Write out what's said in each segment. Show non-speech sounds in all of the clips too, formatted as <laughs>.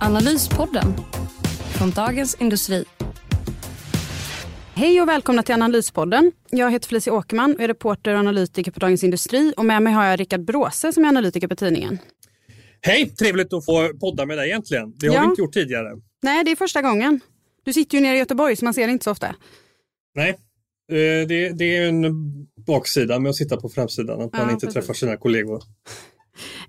Analyspodden från Dagens Industri. Hej och välkomna till Analyspodden. Jag heter Felicia Åkerman och är reporter och analytiker på Dagens Industri. Och med mig har jag Rickard Bråse som är analytiker på tidningen. Hej, trevligt att få podda med dig egentligen. Det har ja. vi inte gjort tidigare. Nej, det är första gången. Du sitter ju nere i Göteborg så man ser det inte så ofta. Nej, eh, det, det är en baksida med att sitta på framsidan, att man ja, inte precis. träffar sina kollegor.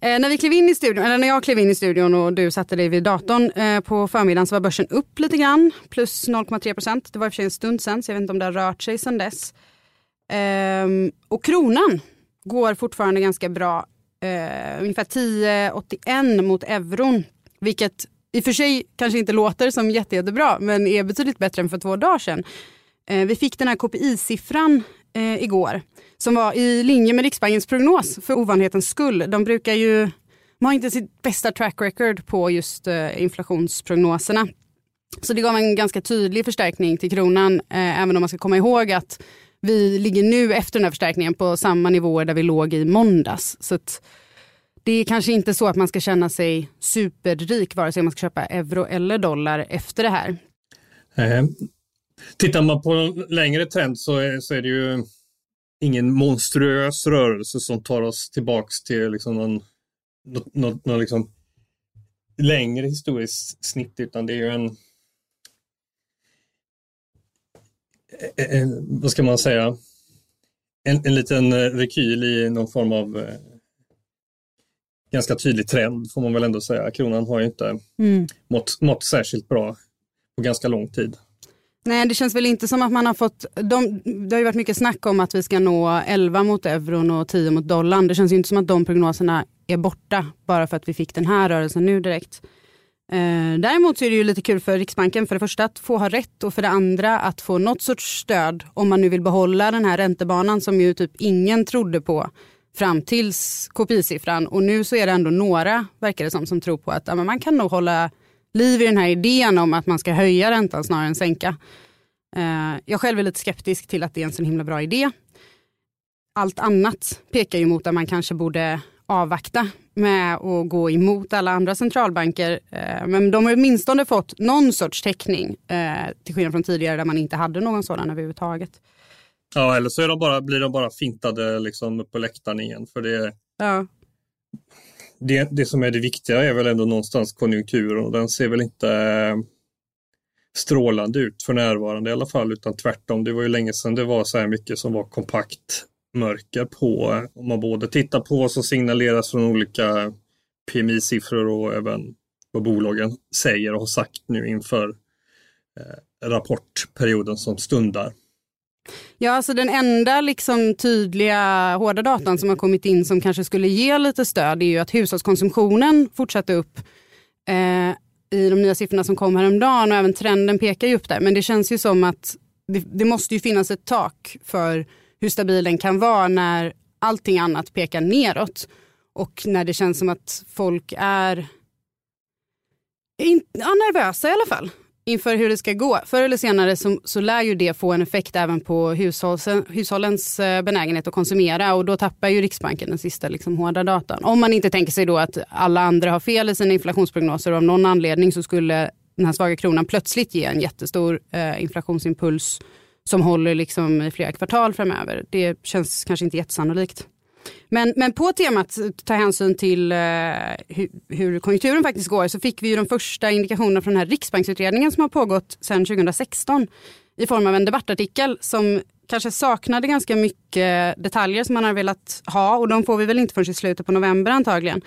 Eh, när vi klev in i studion, eller när jag klev in i studion och du satte dig vid datorn eh, på förmiddagen så var börsen upp lite grann, plus 0,3 procent. Det var i och för sig en stund sen, så jag vet inte om det har rört sig sedan dess. Eh, och kronan går fortfarande ganska bra, eh, ungefär 10,81 mot euron, vilket i och för sig kanske inte låter som jätte, jättebra, men är betydligt bättre än för två dagar sedan. Eh, vi fick den här KPI-siffran eh, igår som var i linje med Riksbankens prognos för ovanlighetens skull. De brukar ju, de har inte sitt bästa track record på just eh, inflationsprognoserna. Så det gav en ganska tydlig förstärkning till kronan, eh, även om man ska komma ihåg att vi ligger nu efter den här förstärkningen på samma nivåer där vi låg i måndags. Så det är kanske inte så att man ska känna sig superrik vare sig man ska köpa euro eller dollar efter det här. Eh, Eh, tittar man på en längre trend så är, så är det ju ingen monstruös rörelse som tar oss tillbaks till liksom någon, något, något liksom längre historiskt snitt, utan det är ju en, en vad ska man säga, en, en liten rekyl i någon form av eh, ganska tydlig trend får man väl ändå säga. Kronan har ju inte mm. mått, mått särskilt bra på ganska lång tid. Nej, det känns väl inte som att man har fått... De, det har ju varit mycket snack om att vi ska nå 11 mot euron och 10 mot dollarn. Det känns ju inte som att de prognoserna är borta bara för att vi fick den här rörelsen nu direkt. Eh, däremot så är det ju lite kul för Riksbanken för det första att få ha rätt och för det andra att få något sorts stöd om man nu vill behålla den här räntebanan som ju typ ingen trodde på fram tills KPI-siffran. Och nu så är det ändå några, verkar det som, som tror på att ja, man kan nog hålla liv i den här idén om att man ska höja räntan snarare än sänka. Eh, jag själv är lite skeptisk till att det är en så himla bra idé. Allt annat pekar ju mot att man kanske borde avvakta med att gå emot alla andra centralbanker. Eh, men de har åtminstone fått någon sorts täckning eh, till skillnad från tidigare där man inte hade någon sådan överhuvudtaget. Ja, eller så de bara, blir de bara fintade liksom upp på läktaren igen. För det, ja det, det som är det viktiga är väl ändå någonstans konjunkturen och den ser väl inte eh, strålande ut för närvarande i alla fall, utan tvärtom. Det var ju länge sedan det var så här mycket som var kompakt mörker på. Eh, om man både tittar på vad som signaleras från olika PMI-siffror och även vad bolagen säger och har sagt nu inför eh, rapportperioden som stundar. Ja, alltså den enda liksom tydliga hårda datan som har kommit in som kanske skulle ge lite stöd är ju att hushållskonsumtionen fortsatte upp eh, i de nya siffrorna som kom häromdagen och även trenden pekar ju upp där. Men det känns ju som att det, det måste ju finnas ett tak för hur stabil den kan vara när allting annat pekar neråt. Och när det känns som att folk är in, ja, nervösa i alla fall inför hur det ska gå. Förr eller senare så, så lär ju det få en effekt även på hushållens, hushållens benägenhet att konsumera och då tappar ju Riksbanken den sista liksom, hårda datan. Om man inte tänker sig då att alla andra har fel i sina inflationsprognoser och av någon anledning så skulle den här svaga kronan plötsligt ge en jättestor eh, inflationsimpuls som håller liksom i flera kvartal framöver. Det känns kanske inte jättesannolikt. Men, men på temat ta hänsyn till eh, hur, hur, konjunkturen faktiskt går så fick vi ju de första indikationerna från den här riksbanksutredningen som har pågått sedan 2016 i form av en debattartikel som kanske saknade ganska mycket detaljer som man har velat ha och de får vi väl inte förrän i slutet på november antagligen.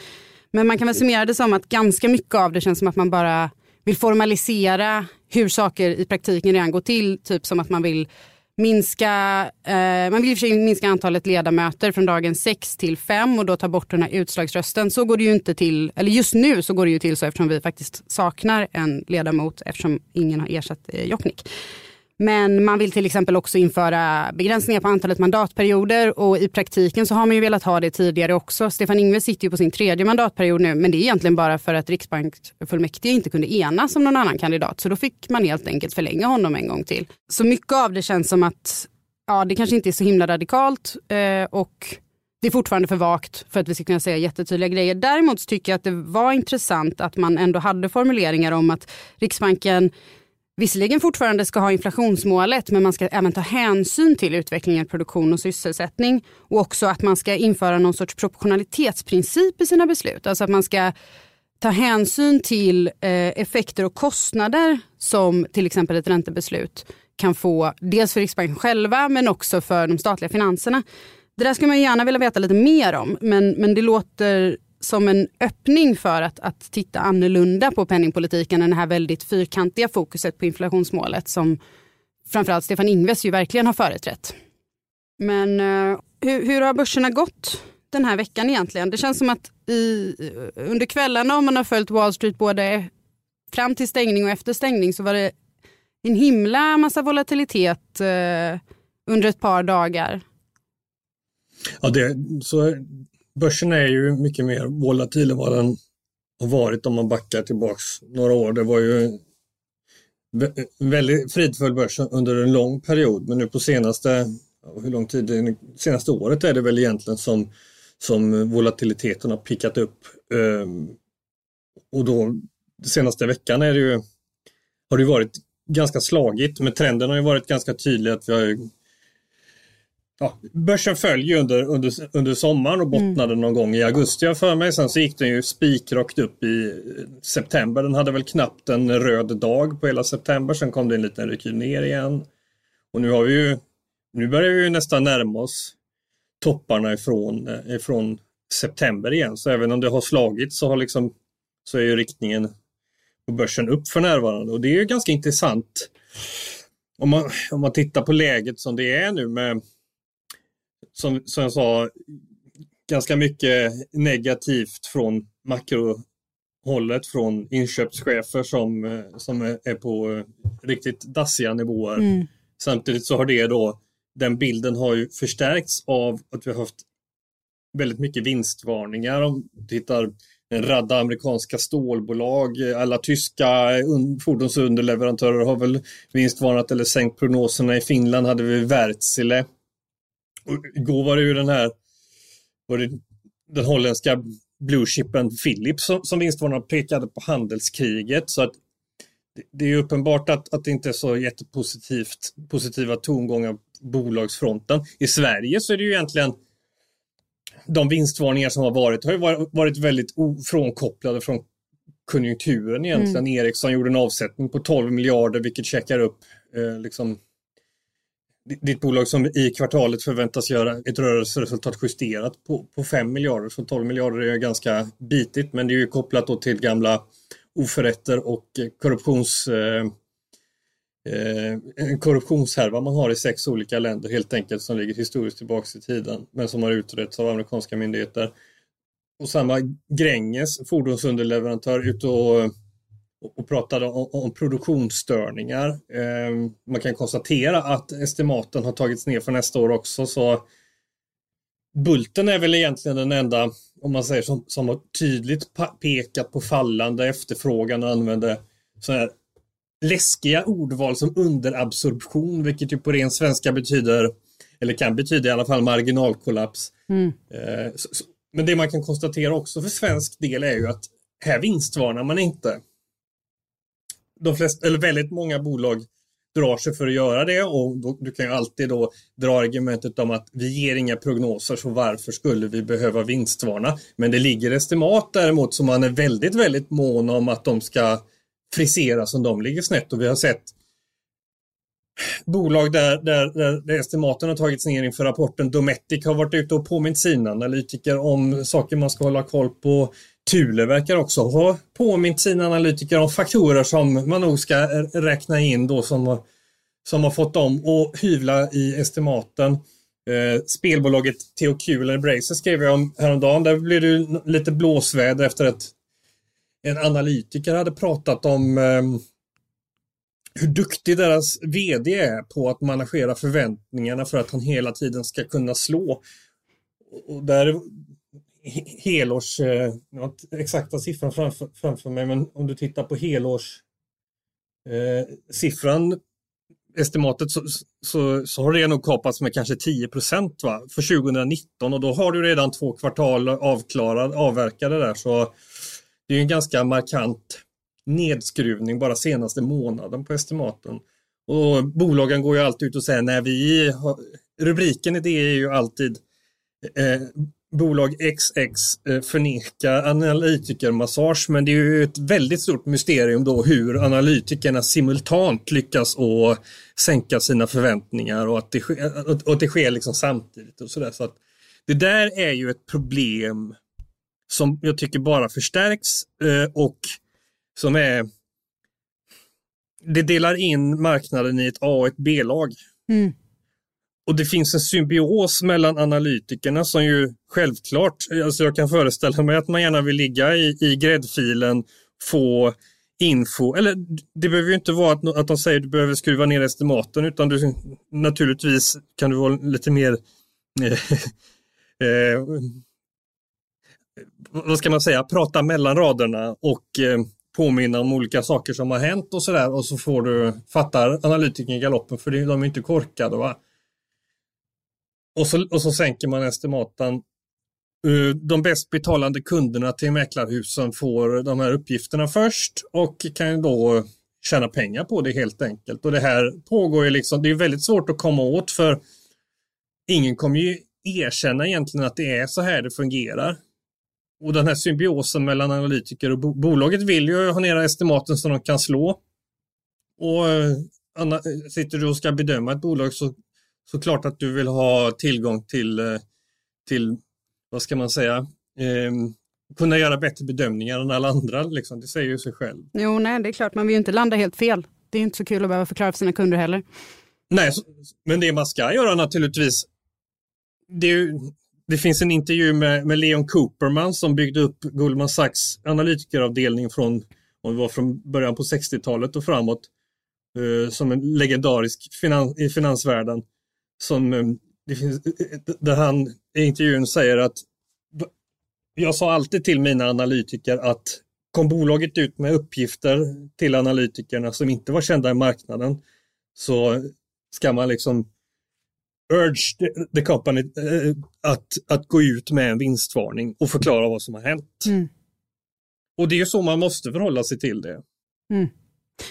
Men man kan väl summera det som att ganska mycket av det känns som att man bara vill formalisera hur saker i praktiken redan går till. Typ som att man vill minska, eh, man vill i för sig minska antalet ledamöter från dagens sex till fem och då ta bort den här utslagsrösten. Så går det ju inte till, eller just nu så går det ju till så eftersom vi faktiskt saknar en ledamot eftersom ingen har ersatt eh, Jokknik. Men man vill till exempel också införa begränsningar på antalet mandatperioder och i praktiken så har man ju velat ha det tidigare också. Stefan Ingves sitter ju på sin tredje mandatperiod nu men det är egentligen bara för att riksbanksfullmäktige inte kunde enas om någon annan kandidat så då fick man helt enkelt förlänga honom en gång till. Så mycket av det känns som att ja, det kanske inte är så himla radikalt eh, och det är fortfarande för vagt för att vi ska kunna säga jättetydliga grejer. Däremot tycker jag att det var intressant att man ändå hade formuleringar om att Riksbanken visserligen fortfarande ska ha inflationsmålet men man ska även ta hänsyn till utvecklingen av produktion och sysselsättning. Och också att man ska införa någon sorts proportionalitetsprincip i sina beslut. Alltså att man ska ta hänsyn till eh, effekter och kostnader som till exempel ett räntebeslut kan få. Dels för Riksbanken själva men också för de statliga finanserna. Det där skulle man gärna vilja veta lite mer om men, men det låter som en öppning för att, att titta annorlunda på penningpolitiken än det här väldigt fyrkantiga fokuset på inflationsmålet som framförallt Stefan Ingves ju verkligen har företrätt. Men eh, uh, hur, hur har börserna gått den här veckan egentligen? Det känns som att i, under kvällarna om man har följt Wall Street både fram till stängning och efter stängning så var det en himla massa volatilitet uh, under ett par dagar. Ja, det, så börsen är ju mycket mer volatil än vad den har varit om man backar tillbaks några år. Det var ju en väldigt fridfull börs under en lång period men nu på senaste, hur lång tid, senaste året är det väl egentligen som, som volatiliteten har pickat upp. Ehm, och då senaste veckan är det ju, har det varit ganska slagigt men trenden har ju varit ganska tydlig att vi har ja, börsen föll ju under, under, under sommaren och bottnade mm. någon gång i augusti jag för mig. Sen så gick den ju spikrakt upp i september. Den hade väl knappt en röd dag på hela september. Sen kom det en liten rekyl ner igen. Och nu har vi ju, nu börjar vi ju nästan närma oss topparna ifrån, ifrån september igen. Så även om det har slagit så har liksom så är ju riktningen på börsen upp för närvarande och det är ju ganska intressant om man, om man tittar på läget som det är nu med som, som jag sa, ganska mycket negativt från makrohållet från inköpschefer som, eh, som är på eh, riktigt dassiga nivåer. Mm. Samtidigt så har det då, den bilden har ju förstärkts av att vi har haft väldigt mycket vinstvarningar. Om du tittar en radda amerikanska stålbolag, alla tyska fordonsunderleverantörer har väl vinstvarnat eller sänkt prognoserna. I Finland hade vi Wärtsilä och igår var det ju den här var det den holländska blueshipen Philips som, som vinstvarnarna pekade på handelskriget. Så att det, det är uppenbart att, att det inte är så jättepositivt positiva tongångar på bolagsfronten. I Sverige så är det ju egentligen de vinstvarningar som har varit har ju varit väldigt frånkopplade från konjunkturen egentligen. Mm. Ericsson gjorde en avsättning på 12 miljarder vilket checkar upp eh, liksom ditt bolag som i kvartalet förväntas göra ett rörelseresultat justerat på, på 5 miljarder. Så 12 miljarder är ganska bitigt men det är ju kopplat då till gamla oförrätter och korruptions, eh, eh, en korruptionshärva man har i sex olika länder helt enkelt som ligger historiskt tillbaka i tiden men som har utretts av amerikanska myndigheter. Och samma Gränges, fordonsunderleverantör, ute och och pratade om, om produktionsstörningar. Eh, man kan konstatera att estimaten har tagits ner för nästa år också så Bulten är väl egentligen den enda, om man säger som, som har tydligt pekat på fallande efterfrågan och använder så här läskiga ordval som underabsorption, vilket ju på ren svenska betyder, eller kan betyda i alla fall marginalkollaps. Mm. Eh, så, men det man kan konstatera också för svensk del är ju att här vinstvarnar man inte de flesta, eller väldigt många bolag drar sig för att göra det och då, du kan ju alltid då dra argumentet om att vi ger inga prognoser så varför skulle vi behöva vinstvarna? Men det ligger estimat däremot som man är väldigt, väldigt mån om att de ska frisera som de ligger snett och vi har sett bolag där, där, där estimaten har tagits ner inför rapporten. Dometic har varit ute och påmint sina analytiker om saker man ska hålla koll på. Thule verkar också ha påmint sina analytiker om faktorer som man nog ska räkna in då som som har fått dem att hyvla i estimaten. Eh, spelbolaget THQ eller Embracer skrev jag om häromdagen. Där blev det lite blåsväder efter att en analytiker hade pratat om eh, hur duktig deras VD är på att managera förväntningarna för att han hela tiden ska kunna slå. Och där helårs, eh, jag har inte exakta siffran framför, framför mig, men om du tittar på helårs eh, siffran estimatet så, så, så, har det nog kapats med kanske 10 procent för 2019 och då har du redan två kvartal avklarade, avverkade där så det är en ganska markant nedskruvning bara senaste månaden på estimaten. Och bolagen går ju alltid ut och säger när vi har, rubriken i det är ju alltid eh, bolag XX eh, förneka förnekar analytikermassage men det är ju ett väldigt stort mysterium då hur analytikerna simultant lyckas att sänka sina förväntningar och att det, sker, och att det sker liksom samtidigt. och så, där. så Det där är ju ett problem som jag tycker bara förstärks eh, och som är det delar in marknaden i ett A och ett B-lag. Mm. Och det finns en symbios mellan analytikerna som ju självklart, alltså jag kan föreställa mig att man gärna vill ligga i, i gräddfilen, få info, eller det behöver ju inte vara att, att de säger att du behöver skruva ner estimaten utan du, naturligtvis kan du vara lite mer <laughs> eh, eh, vad ska man säga, prata mellan raderna och eh, påminna om olika saker som har hänt och sådär och så får du, fattar analytikern galoppen för de är inte korkade. Va? Och så, och så sänker man estimaten. Eh, de bäst betalande kunderna till mäklarhusen får de här uppgifterna först och kan då tjäna pengar på det helt enkelt. Och det här pågår ju liksom, det är väldigt svårt att komma åt för ingen kommer ju erkänna egentligen att det är så här det fungerar. Och den här symbiosen mellan analytiker och bo bolaget vill ju ha ner estimaten så de kan slå. Och eh, Anna, sitter du och ska bedöma ett bolag så såklart att du vill ha tillgång till, eh, till vad ska man säga, eh, kunna göra bättre bedömningar än alla andra. Liksom. Det säger ju sig själv. Jo, nej, det är klart. Man vill ju inte landa helt fel. Det är inte så kul att behöva förklara för sina kunder heller. Nej, men det man ska göra naturligtvis, det, ju, det finns en intervju med, med Leon Cooperman som byggde upp Goldman Sachs analytikeravdelning från, om det var från början på 60-talet och framåt, uh, som en legendarisk finan, i finansvärlden som eh, det finns, där han i intervjun säger att jag sa alltid till mina analytiker att kom bolaget ut med uppgifter till analytikerna som inte var kända i marknaden så ska man liksom urge the company eh, att, att gå ut med en vinstvarning och förklara vad som har hänt. Mm. Och det är så man måste förhålla sig till det. Mm.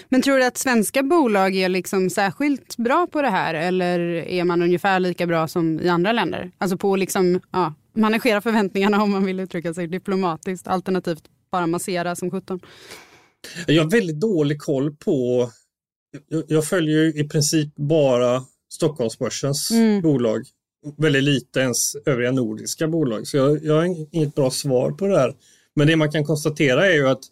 Men tror du att svenska bolag är liksom särskilt bra på det här eller är man ungefär lika bra som i andra länder? Alltså på liksom, ja, managera förväntningarna om man vill uttrycka sig diplomatiskt alternativt bara massera som sjutton. Jag har väldigt dålig koll på, jag följer i princip bara Stockholmsbörsens mm. bolag, väldigt lite ens övriga nordiska bolag, så jag, jag har inget bra svar på det här. Men det man kan konstatera är ju att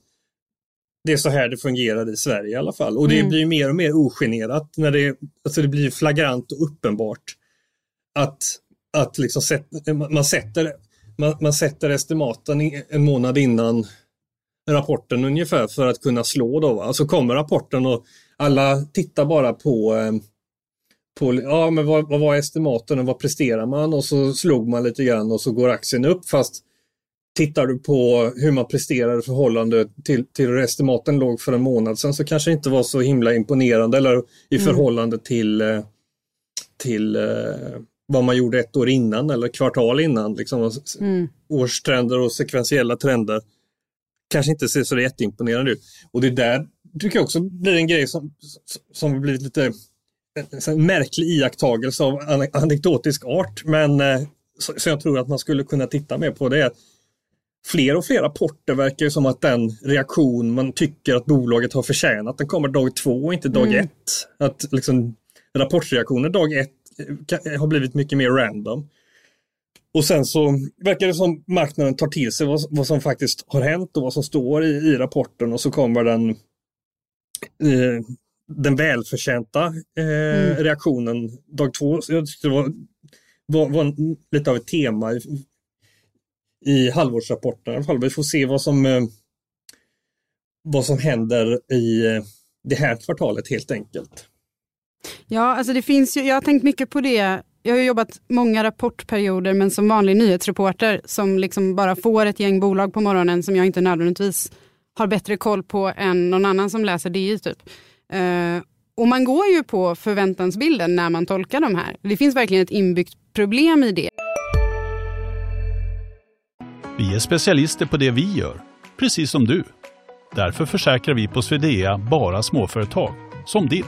det är så här det fungerar i Sverige i alla fall. Och det mm. blir mer och mer ogenerat när det, alltså det blir flagrant och uppenbart att, att liksom set, man, sätter, man, man sätter estimaten en månad innan rapporten ungefär för att kunna slå då. Va? Alltså kommer rapporten och alla tittar bara på, eh, på ja, men vad, vad var estimaten och vad presterar man och så slog man lite grann och så går aktien upp fast Tittar du på hur man presterar i förhållande till, till hur estimaten låg för en månad sedan så kanske det inte var så himla imponerande eller i mm. förhållande till, eh, till eh, vad man gjorde ett år innan eller kvartal innan. Liksom, mm. Årstrender och sekventiella trender kanske inte ser så jätteimponerande ut. Och det där tycker jag också blir en grej som, som blivit lite en märklig iakttagelse av anekdotisk art. Men eh, så jag tror att man skulle kunna titta mer på det fler och fler rapporter verkar ju som att den reaktion man tycker att bolaget har förtjänat, den kommer dag två och inte dag mm. ett. Att liksom rapportreaktioner dag ett har blivit mycket mer random. Och sen så verkar det som marknaden tar till sig vad, vad som faktiskt har hänt och vad som står i, i rapporten och så kommer den eh, den välförtjänta eh, mm. reaktionen dag två. Så jag tyckte det var, var, var lite av ett tema i, i halvårsrapporten i alla fall. Vi får se vad som, eh, vad som händer i eh, det här kvartalet helt enkelt. Ja, alltså det finns ju, jag har tänkt mycket på det. Jag har jobbat många rapportperioder men som vanlig nyhetsreporter som liksom bara får ett gäng bolag på morgonen som jag inte nödvändigtvis har bättre koll på än någon annan som läser DI. Typ. Uh, och man går ju på förväntansbilden när man tolkar de här. Det finns verkligen ett inbyggt problem i det. Vi är specialister på det vi gör, precis som du. Därför försäkrar vi på Swedea bara småföretag, som ditt.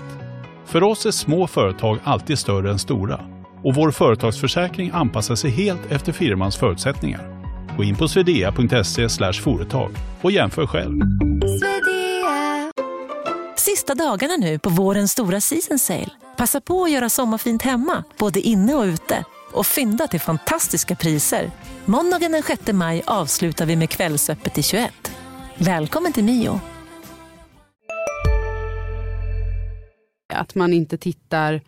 För oss är små företag alltid större än stora och vår företagsförsäkring anpassar sig helt efter firmans förutsättningar. Gå in på swedea.se företag och jämför själv. Sista dagarna nu på vårens stora season sale. Passa på att göra sommarfint hemma, både inne och ute och fynda till fantastiska priser. Måndagen den 6 maj avslutar vi med Kvällsöppet i 21. Välkommen till Mio. Att man inte tittar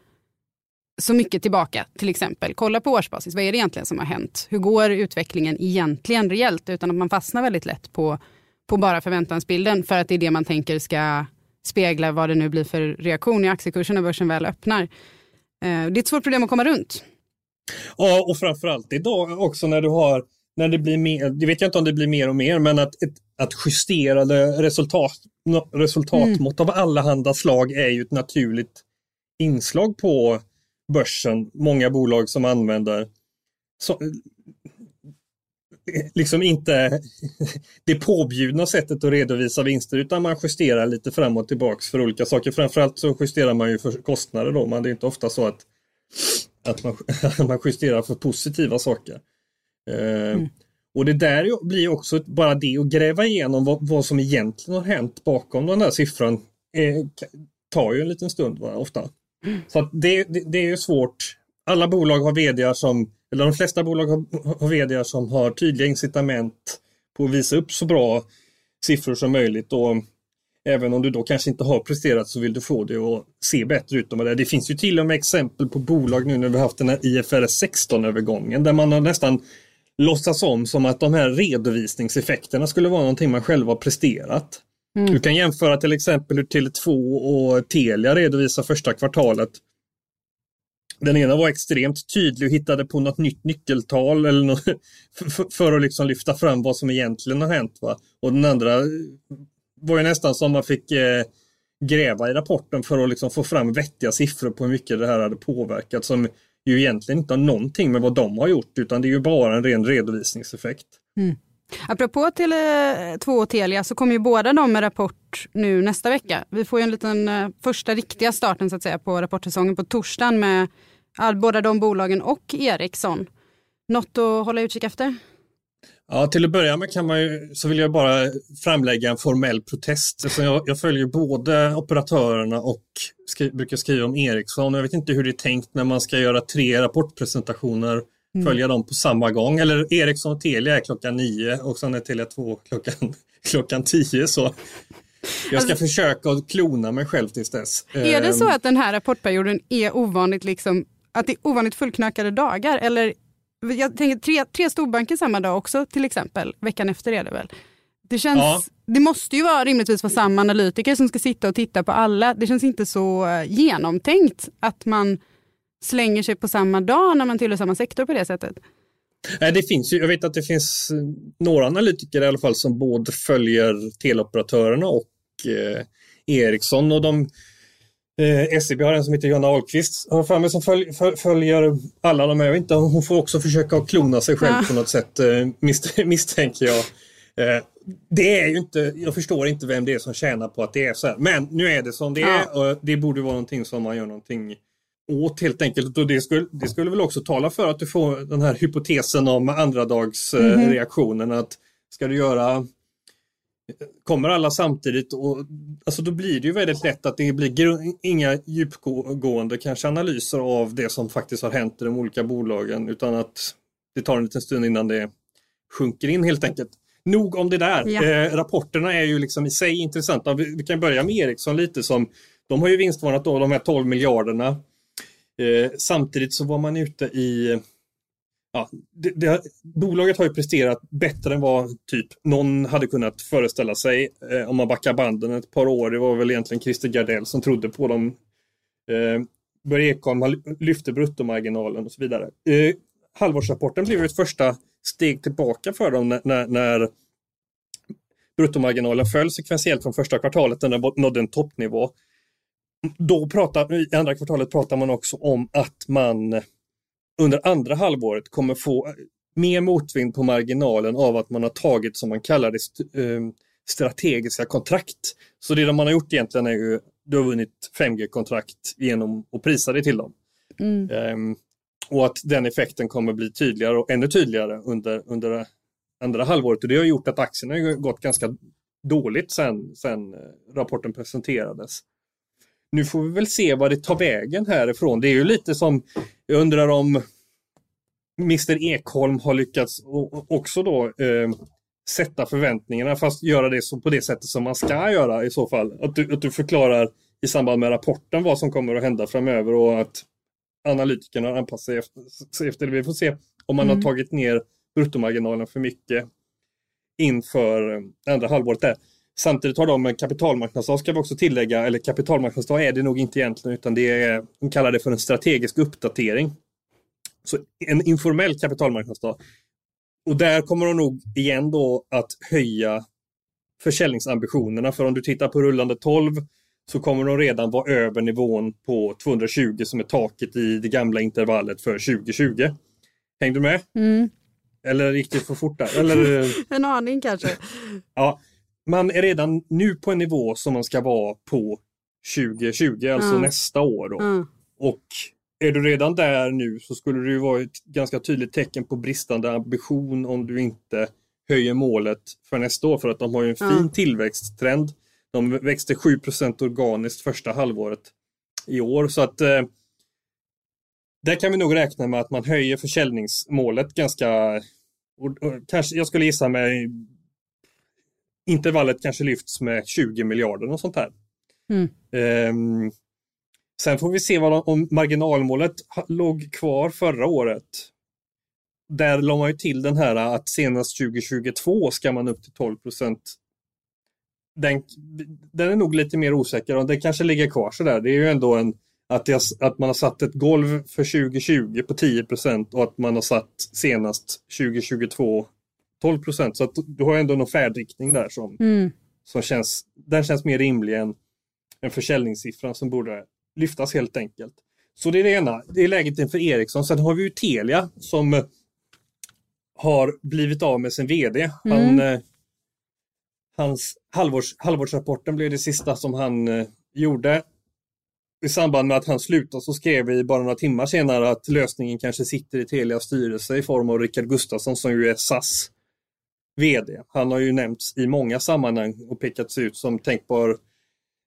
så mycket tillbaka, till exempel. Kolla på årsbasis, vad är det egentligen som har hänt? Hur går utvecklingen egentligen reellt? Utan att man fastnar väldigt lätt på, på bara förväntansbilden för att det är det man tänker ska spegla vad det nu blir för reaktion i aktiekursen när börsen väl öppnar. Eh, det är ett svårt problem att komma runt. Ja, och framförallt idag också när du har, när det blir mer, det vet jag inte om det blir mer och mer, men att, ett, att justerade resultat, resultatmått mm. av allehanda slag är ju ett naturligt inslag på börsen. Många bolag som använder så, liksom inte <laughs> det påbjudna sättet att redovisa vinster utan man justerar lite fram och tillbaks för olika saker. Framförallt så justerar man ju för kostnader då, men det är inte ofta så att att man, <laughs> man justerar för positiva saker. Eh, mm. Och det där blir också bara det att gräva igenom vad, vad som egentligen har hänt bakom den där siffran eh, tar ju en liten stund va, ofta. Mm. Så det, det, det, är ju svårt. Alla bolag har vd som, eller de flesta bolag har, har vd som har tydliga incitament på att visa upp så bra siffror som möjligt. Och Även om du då kanske inte har presterat så vill du få det att se bättre ut. Det. det finns ju till och med exempel på bolag nu när vi har haft den här IFRS 16-övergången där man har nästan låtsas om som att de här redovisningseffekterna skulle vara någonting man själv har presterat. Mm. Du kan jämföra till exempel hur Tele2 och Telia redovisar första kvartalet. Den ena var extremt tydlig och hittade på något nytt nyckeltal eller något, <laughs> för, för, att liksom lyfta fram vad som egentligen har hänt. Va? Och den andra var ju nästan som man fick eh, gräva i rapporten för att liksom få fram vettiga siffror på hur mycket det här hade påverkat som ju egentligen inte har någonting med vad de har gjort utan det är ju bara en ren redovisningseffekt. Mm. Apropå Tele2 och Telia så kommer ju båda de med rapport nu nästa vecka. Vi får ju en liten eh, första riktiga starten så att säga på rapportsäsongen på torsdagen med all, båda de bolagen och Ericsson. Något att hålla utkik efter? Ja, till att börja med kan man ju, så vill jag bara framlägga en formell protest. Alltså jag, jag följer både operatörerna och skri, brukar skriva om Ericsson. Jag vet inte hur det är tänkt när man ska göra tre rapportpresentationer, mm. följa dem på samma gång. Eller Ericsson och Telia är klockan nio och sen är Telia 2 klockan, <laughs> klockan tio. Så jag ska alltså, försöka att klona mig själv tills dess. Är det så ehm. att den här rapportperioden är ovanligt liksom att det är ovanligt fullknökade dagar eller jag tänker tre, tre storbanker samma dag också till exempel. Veckan efter är det väl. Det, känns, ja. det måste ju vara, rimligtvis vara samma analytiker som ska sitta och titta på alla. Det känns inte så eh, genomtänkt att man slänger sig på samma dag när man tillhör samma sektor på det sättet. Det finns ju, jag vet att det finns eh, några analytiker i alla fall som både följer teleoperatörerna och eh, Ericsson och de Eh, SEB har en som heter Johanna Ahlqvist, har för mig, som följ, följer alla de här. Jag vet inte, hon får också försöka klona sig själv ja. på något sätt, eh, <laughs> misstänker jag. Eh, det är ju inte, jag förstår inte vem det är som tjänar på att det är så här. Men nu är det som det ja. är och det borde vara någonting som man gör någonting åt helt enkelt. Och det skulle, det skulle väl också tala för att du får den här hypotesen om andradagsreaktionen. Mm -hmm. Att ska du göra Kommer alla samtidigt och alltså då blir det ju väldigt lätt att det blir inga djupgående kanske analyser av det som faktiskt har hänt i de olika bolagen utan att det tar en liten stund innan det sjunker in helt enkelt. Nog om det där. Ja. Eh, rapporterna är ju liksom i sig intressanta. Vi, vi, kan börja med Ericsson lite som De har ju vinstvarnat då, de här 12 miljarderna. Eh, samtidigt så var man ute i Ja, det, det, bolaget har ju presterat bättre än vad typ någon hade kunnat föreställa sig eh, om man backar banden ett par år. Det var väl egentligen Christer Gardell som trodde på dem. Eh, Börje Ekholm lyfte bruttomarginalen och så vidare. Eh, halvårsrapporten blev ett första steg tillbaka för dem när, när, när bruttomarginalen föll sekventiellt från första kvartalet när den nådde en toppnivå. Då pratar, I andra kvartalet pratar man också om att man under andra halvåret kommer få mer motvind på marginalen av att man har tagit, som man kallar det, eh, strategiska kontrakt. Så det man har gjort egentligen är ju, du har vunnit 5G-kontrakt genom att prisa det till dem. Mm. Um, och att den effekten kommer bli tydligare och ännu tydligare under, under andra halvåret. Och det har gjort att aktierna har gått ganska dåligt sen, sen eh, rapporten presenterades. Nu får vi väl se vad det tar vägen härifrån. Det är ju lite som, jag undrar om Mr Ekholm har lyckats också då eh, sätta förväntningarna fast göra det så, på det sättet som man ska göra i så fall. Att du, att du förklarar i samband med rapporten vad som kommer att hända framöver och att analytikerna anpassar sig efter, efter det. Vi får se om man mm. har tagit ner bruttomarginalen för mycket inför andra halvåret där. Samtidigt har de en kapitalmarknadsdag ska vi också tillägga, eller kapitalmarknadsdag är det nog inte egentligen utan det är, de kallar det för en strategisk uppdatering. Så en informell kapitalmarknadsdag. Och där kommer de nog igen då att höja försäljningsambitionerna. För om du tittar på rullande 12 så kommer de redan vara över nivån på 220 som är taket i det gamla intervallet för 2020. Hängde du med? Mm. Eller det för fort där? Eller... <laughs> en aning kanske. Ja, man är redan nu på en nivå som man ska vara på 2020, alltså mm. nästa år. Då. Mm. Och är du redan där nu så skulle det ju vara ett ganska tydligt tecken på bristande ambition om du inte höjer målet för nästa år för att de har ju en fin mm. tillväxttrend. De växte 7% organiskt första halvåret i år så att eh, där kan vi nog räkna med att man höjer försäljningsmålet ganska, och, och, kanske, jag skulle gissa med intervallet kanske lyfts med 20 miljarder och sånt här. Mm. Um, sen får vi se vad de, om marginalmålet låg kvar förra året. Där la man ju till den här att senast 2022 ska man upp till 12 procent. Den, den är nog lite mer osäker och den kanske ligger kvar sådär. Det är ju ändå en att, jag, att man har satt ett golv för 2020 på 10 procent och att man har satt senast 2022 12 procent. Så du har ändå någon färdriktning där som, mm. som känns, den känns mer rimlig än en försäljningssiffra som borde lyftas helt enkelt. Så det är det ena, det är läget inför Ericsson. Sen har vi ju Telia som har blivit av med sin vd. Han, mm. eh, hans halvårs, halvårsrapporten blev det sista som han eh, gjorde i samband med att han slutade så skrev vi bara några timmar senare att lösningen kanske sitter i Telias styrelse i form av Rickard Gustafsson som ju är SAS VD. Han har ju nämnts i många sammanhang och pekats ut som tänkbar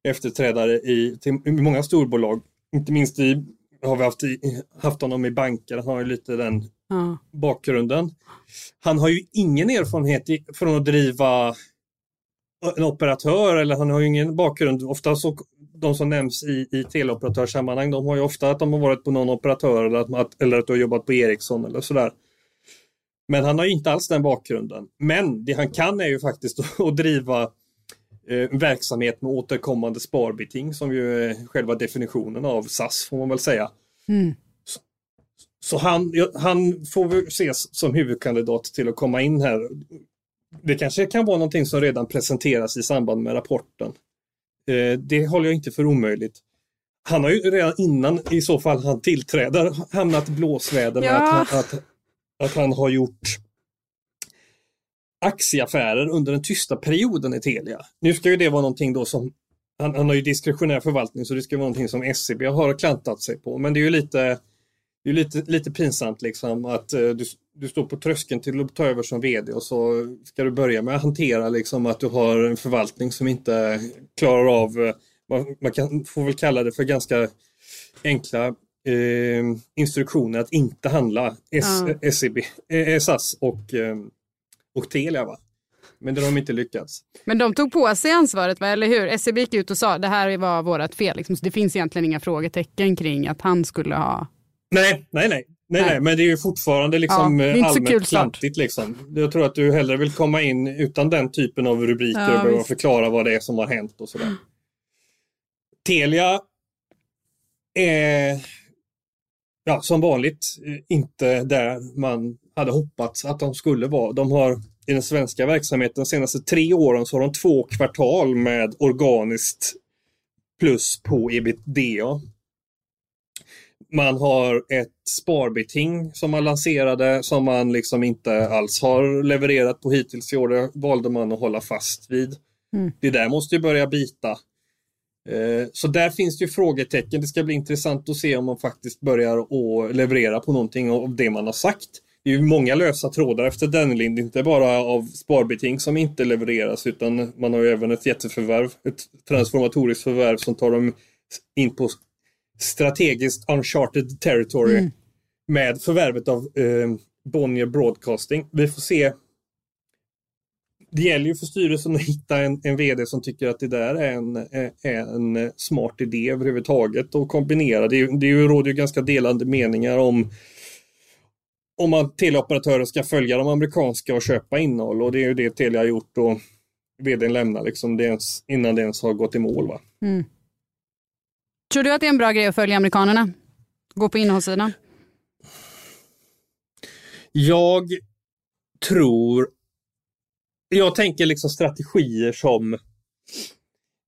efterträdare i, till, i många storbolag. Inte minst i, har vi haft, i, haft honom i banker, han har ju lite den mm. bakgrunden. Han har ju ingen erfarenhet i, från att driva en operatör eller han har ju ingen bakgrund. Ofta så de som nämns i, i teleoperatörssammanhang, de har ju ofta att de har varit på någon operatör eller att, eller att du har jobbat på Ericsson eller sådär. Men han har ju inte alls den bakgrunden. Men det han kan är ju faktiskt <laughs> att driva eh, verksamhet med återkommande sparbeting som ju är själva definitionen av SAS får man väl säga. Mm. Så, så, han, han får väl ses som huvudkandidat till att komma in här. Det kanske kan vara någonting som redan presenteras i samband med rapporten. Eh, det håller jag inte för omöjligt. Han har ju redan innan i så fall han tillträder hamnat i blåsväder med ja. att, att, att han har gjort aktieaffärer under den tysta perioden i Telia. Nu ska ju det vara någonting då som han, han har ju diskretionär förvaltning så det ska vara någonting som SCB har klantat sig på. Men det är ju lite, det är lite, lite pinsamt liksom att eh, du, du står på tröskeln till att ta över som vd och så ska du börja med att hantera liksom att du har en förvaltning som inte klarar av, eh, man, man kan, får väl kalla det för ganska enkla eh, instruktioner att inte handla S, ja. SEB, eh, SAS och, eh, och Telia. Va? Men det har de inte lyckats. Men de tog på sig ansvaret, va? eller hur? SCB gick ut och sa det här var vårt fel. Liksom. Så det finns egentligen inga frågetecken kring att han skulle ha... Nej, nej, nej. Nej, nej, men det är ju fortfarande liksom ja, allmänt klantigt. Liksom. Jag tror att du hellre vill komma in utan den typen av rubriker ja, och behöva förklara vad det är som har hänt och sådär. Telia är ja, som vanligt inte där man hade hoppats att de skulle vara. De har i den svenska verksamheten de senaste tre åren så har de två kvartal med organiskt plus på ebitda. Man har ett sparbeting som man lanserade som man liksom inte alls har levererat på hittills i år. Det valde man att hålla fast vid. Mm. Det där måste ju börja bita. Eh, så där finns det ju frågetecken. Det ska bli intressant att se om man faktiskt börjar att leverera på någonting av det man har sagt. Det är ju många lösa trådar efter Dennelind, inte bara av sparbeting som inte levereras utan man har ju även ett jätteförvärv, ett transformatoriskt förvärv som tar dem in på strategiskt uncharted territory mm. med förvärvet av eh, Bonnier Broadcasting. Vi får se. Det gäller ju för styrelsen att hitta en, en vd som tycker att det där är en, är en smart idé överhuvudtaget och kombinera. Det, det råder ju ganska delade meningar om om man teleoperatörer ska följa de amerikanska och köpa innehåll och det är ju det Telia har gjort och vdn lämnar liksom det ens, innan det ens har gått i mål. Va? Mm. Tror du att det är en bra grej att följa amerikanerna? Gå på innehållssidan? Jag tror... Jag tänker liksom strategier som...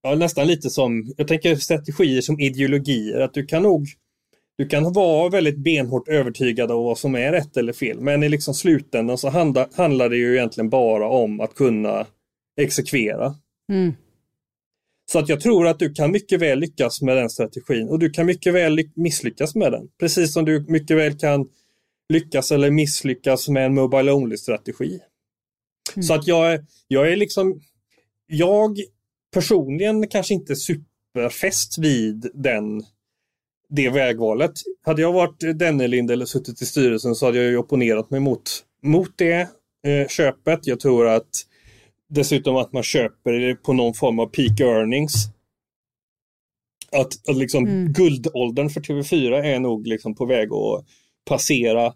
Ja, nästan lite som... Jag tänker strategier som ideologier. Att du kan nog... Du kan vara väldigt benhårt övertygad av vad som är rätt eller fel. Men i liksom slutändan så handlar, handlar det ju egentligen bara om att kunna exekvera. Mm. Så att jag tror att du kan mycket väl lyckas med den strategin och du kan mycket väl misslyckas med den. Precis som du mycket väl kan lyckas eller misslyckas med en Mobile Only-strategi. Mm. Så att jag, jag är liksom, jag personligen kanske inte superfäst vid den, det vägvalet. Hade jag varit Dennelind eller suttit i styrelsen så hade jag ju opponerat mig mot, mot det eh, köpet. Jag tror att Dessutom att man köper det på någon form av peak earnings. Att, att liksom mm. guldåldern för TV4 är nog liksom på väg att passera.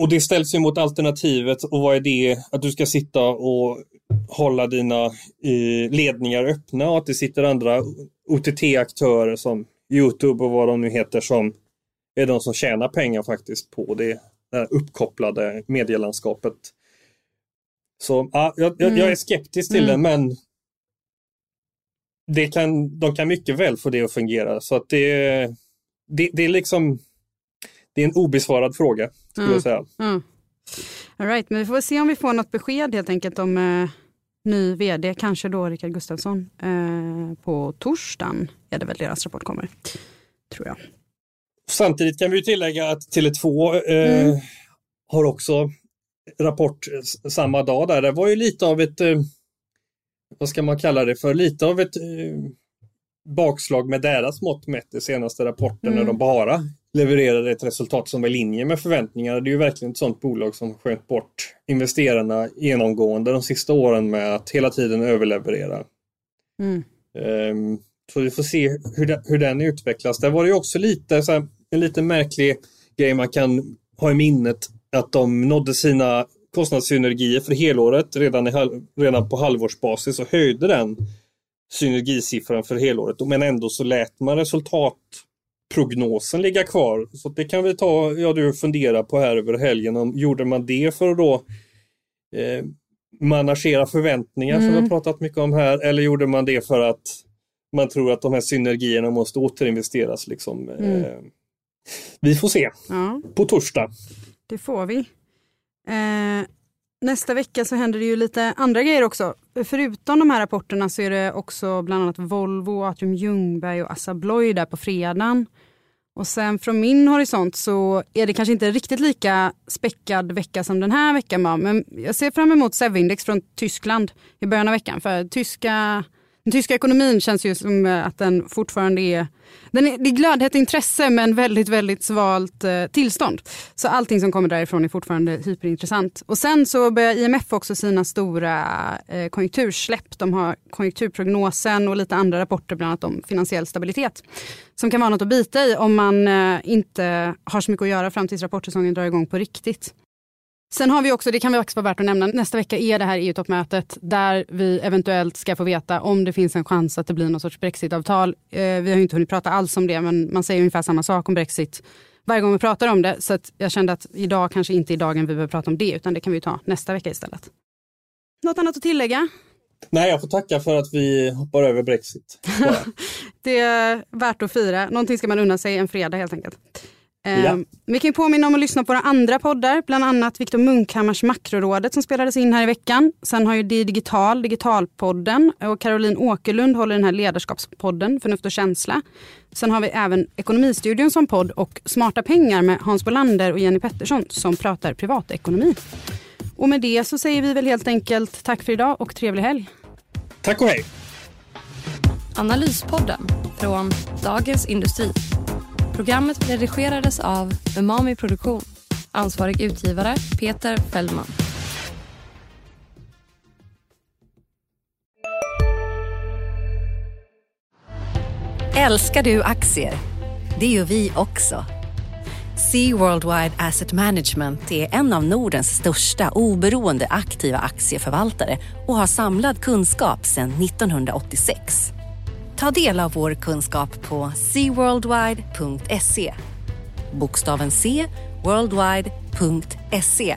Och det ställs ju mot alternativet och vad är det? Att du ska sitta och hålla dina eh, ledningar öppna och att det sitter andra OTT-aktörer som Youtube och vad de nu heter som är de som tjänar pengar faktiskt på det, det uppkopplade medielandskapet. Så ja, jag, mm. jag är skeptisk till mm. den men det kan, de kan mycket väl få det att fungera. Så att det, det, det är liksom det är en obesvarad fråga skulle mm. jag säga. Mm. All right, men vi får se om vi får något besked helt enkelt om eh, ny vd, kanske då Rickard Gustafsson. Eh, på torsdagen är det väl deras rapport kommer, tror jag. Samtidigt kan vi tillägga att Tele2 eh, mm. har också rapport samma dag där. Det var ju lite av ett, eh, vad ska man kalla det för, lite av ett eh, bakslag med deras mått mätt i senaste rapporten mm. när de bara levererade ett resultat som var i linje med förväntningarna. Det är ju verkligen ett sådant bolag som skönt bort investerarna genomgående de sista åren med att hela tiden överleverera. Mm. Um, så vi får se hur, det, hur den utvecklas. Där var det ju också lite så här, en lite märklig grej man kan ha i minnet att de nådde sina kostnadssynergier för helåret redan, i, redan på halvårsbasis och höjde den synergisiffran för helåret. Men ändå så lät man resultatprognosen ligga kvar. Så det kan vi ta, ja du fundera på här över helgen. Om, gjorde man det för att då eh, managera förväntningar mm. som vi har mm. pratat mycket om här eller gjorde man det för att man tror att de här synergierna måste återinvesteras liksom. Mm. Eh, vi får se ja. på torsdag. Det får vi. Eh, nästa vecka så händer det ju lite andra grejer också. Förutom de här rapporterna så är det också bland annat Volvo, Atrium Ljungberg och Assa Abloy där på fredagen. Och sen från min horisont så är det kanske inte riktigt lika späckad vecka som den här veckan var. Men jag ser fram emot SEV-index från Tyskland i början av veckan. För tyska den tyska ekonomin känns ju som eh, att den fortfarande är den är, det är glödhett intresse men väldigt, väldigt svalt eh, tillstånd. Så allting som kommer därifrån är fortfarande hyperintressant. Och sen så börjar IMF också sina stora eh, konjunktursläpp. De har konjunkturprognosen och lite andra rapporter, bland annat om finansiell stabilitet. Som kan vara något att bita i om man eh, inte har så mycket att göra fram tills rapportsäsongen drar igång på riktigt. Sen har vi också, det kan vi också vara värt att nämna, nästa vecka är det här EU-toppmötet där vi eventuellt ska få veta om det finns en chans att det blir någon sorts brexitavtal. Eh, vi har inte hunnit prata alls om det men man säger ungefär samma sak om brexit varje gång vi pratar om det. Så jag kände att idag kanske inte är dagen vi behöver prata om det utan det kan vi ta nästa vecka istället. Något annat att tillägga? Nej, jag får tacka för att vi hoppar över Brexit. <laughs> det är värt att fira. Någonting ska man unna sig en fredag helt enkelt. Ja. Ehm, vi kan påminna om att lyssna på våra andra poddar, bland annat Viktor Munkhammars Makrorådet som spelades in här i veckan. Sen har ju Di Digital, Digitalpodden och Caroline Åkerlund håller den här ledarskapspodden Förnuft och känsla. Sen har vi även Ekonomistudion som podd och Smarta pengar med Hans Bolander och Jenny Pettersson som pratar privatekonomi. Och med det så säger vi väl helt enkelt tack för idag och trevlig helg. Tack och hej! Analyspodden från Dagens Industri. Programmet redigerades av Umami Produktion. Ansvarig utgivare Peter Fellman. Älskar du aktier? Det gör vi också. Sea Worldwide Asset Management är en av Nordens största oberoende aktiva aktieförvaltare och har samlad kunskap sedan 1986. Ta del av vår kunskap på seaworldwide.se. Bokstaven C, worldwide.se